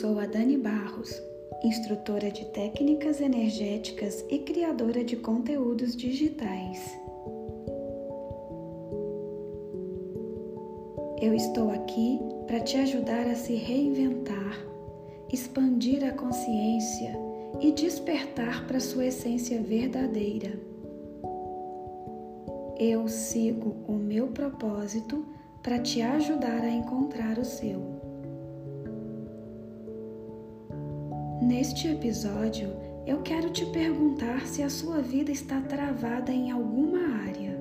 sou a Dani Barros, instrutora de técnicas energéticas e criadora de conteúdos digitais. Eu estou aqui para te ajudar a se reinventar, expandir a consciência e despertar para sua essência verdadeira. Eu sigo o meu propósito para te ajudar a encontrar o seu. Neste episódio, eu quero te perguntar se a sua vida está travada em alguma área.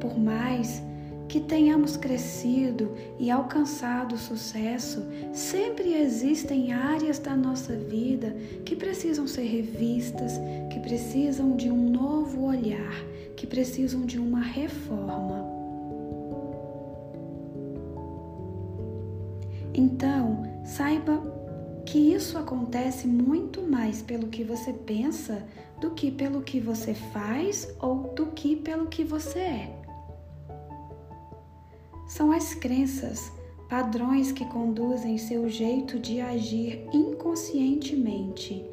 Por mais que tenhamos crescido e alcançado sucesso, sempre existem áreas da nossa vida que precisam ser revistas, que precisam de um novo olhar, que precisam de uma reforma. Então, saiba que isso acontece muito mais pelo que você pensa do que pelo que você faz ou do que pelo que você é. São as crenças, padrões que conduzem seu jeito de agir inconscientemente,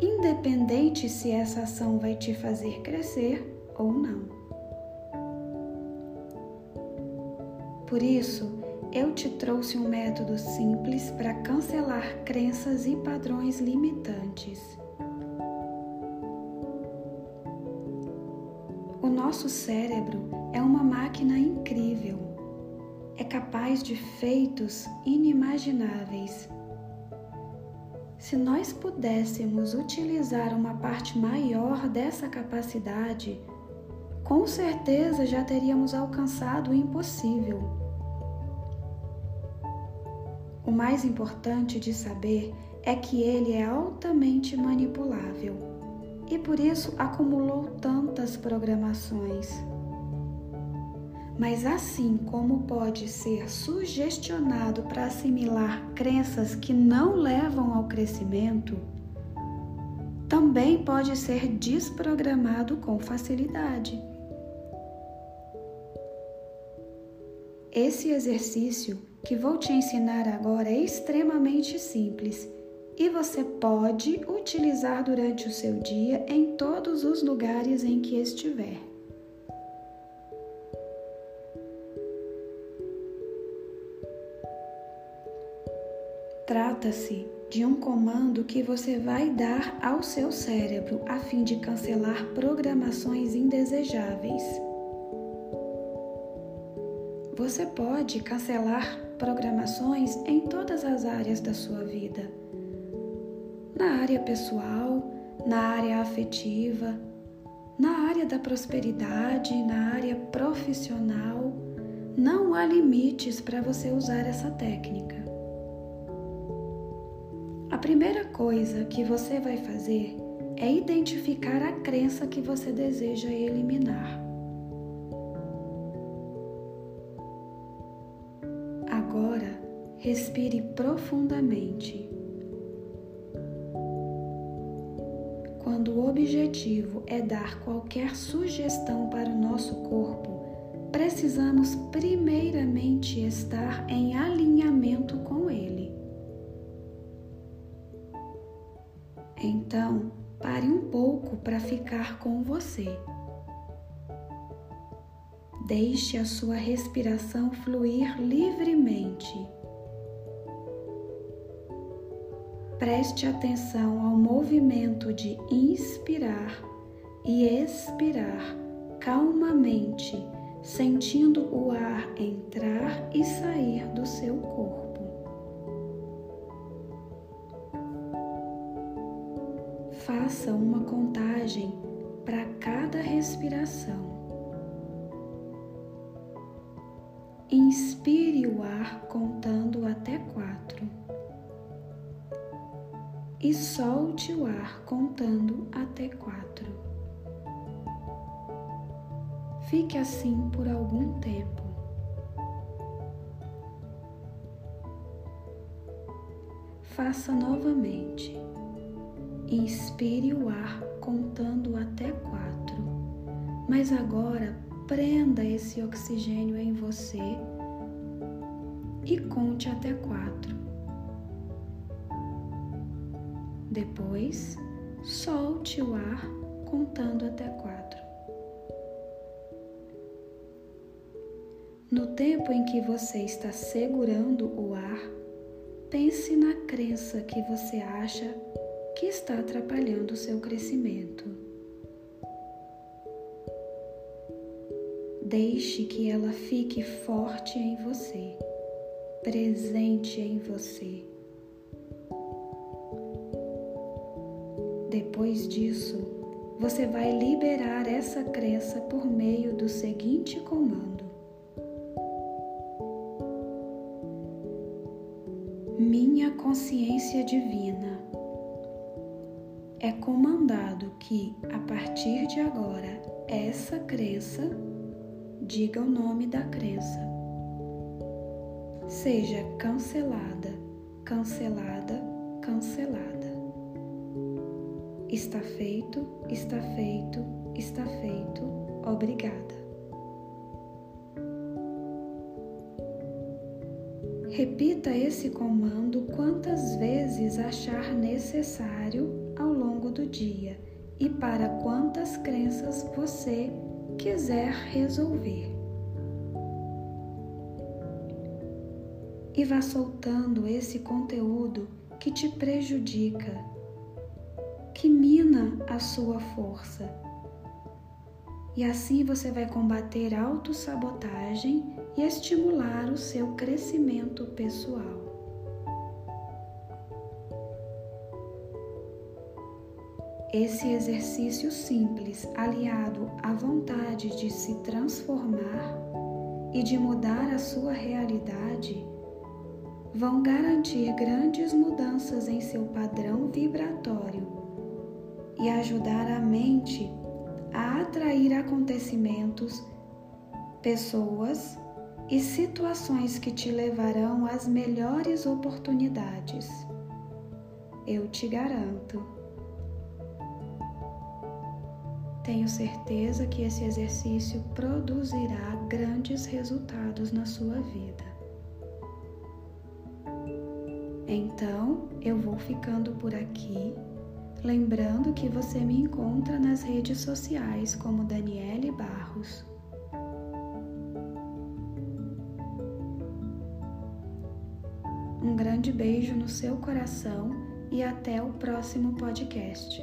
independente se essa ação vai te fazer crescer ou não. Por isso, eu te trouxe um método simples para cancelar crenças e padrões limitantes. O nosso cérebro é uma máquina incrível. É capaz de feitos inimagináveis. Se nós pudéssemos utilizar uma parte maior dessa capacidade, com certeza já teríamos alcançado o impossível. O mais importante de saber é que ele é altamente manipulável e por isso acumulou tantas programações. Mas assim como pode ser sugestionado para assimilar crenças que não levam ao crescimento, também pode ser desprogramado com facilidade. Esse exercício que vou te ensinar agora é extremamente simples e você pode utilizar durante o seu dia em todos os lugares em que estiver. Trata-se de um comando que você vai dar ao seu cérebro a fim de cancelar programações indesejáveis. Você pode cancelar programações em todas as áreas da sua vida. Na área pessoal, na área afetiva, na área da prosperidade, na área profissional. Não há limites para você usar essa técnica. A primeira coisa que você vai fazer é identificar a crença que você deseja eliminar. Respire profundamente. Quando o objetivo é dar qualquer sugestão para o nosso corpo, precisamos primeiramente estar em alinhamento com ele. Então, pare um pouco para ficar com você. Deixe a sua respiração fluir livremente. Preste atenção ao movimento de inspirar e expirar calmamente, sentindo o ar entrar e sair do seu corpo. Faça uma contagem para cada respiração. Inspire o ar contando até quatro. E solte o ar contando até quatro. Fique assim por algum tempo. Faça novamente. Inspire o ar contando até quatro, mas agora prenda esse oxigênio em você e conte até quatro. Depois, solte o ar contando até quatro. No tempo em que você está segurando o ar, pense na crença que você acha que está atrapalhando o seu crescimento. Deixe que ela fique forte em você, presente em você. Depois disso, você vai liberar essa crença por meio do seguinte comando: Minha consciência divina é comandado que, a partir de agora, essa crença diga o nome da crença. Seja cancelada, cancelada, cancelada. Está feito, está feito, está feito. Obrigada. Repita esse comando quantas vezes achar necessário ao longo do dia e para quantas crenças você quiser resolver. E vá soltando esse conteúdo que te prejudica que mina a sua força. E assim você vai combater autossabotagem e estimular o seu crescimento pessoal. Esse exercício simples, aliado à vontade de se transformar e de mudar a sua realidade, vão garantir grandes mudanças em seu padrão vibratório e ajudar a mente a atrair acontecimentos, pessoas e situações que te levarão às melhores oportunidades. Eu te garanto. Tenho certeza que esse exercício produzirá grandes resultados na sua vida. Então, eu vou ficando por aqui Lembrando que você me encontra nas redes sociais como Daniele Barros. Um grande beijo no seu coração e até o próximo podcast.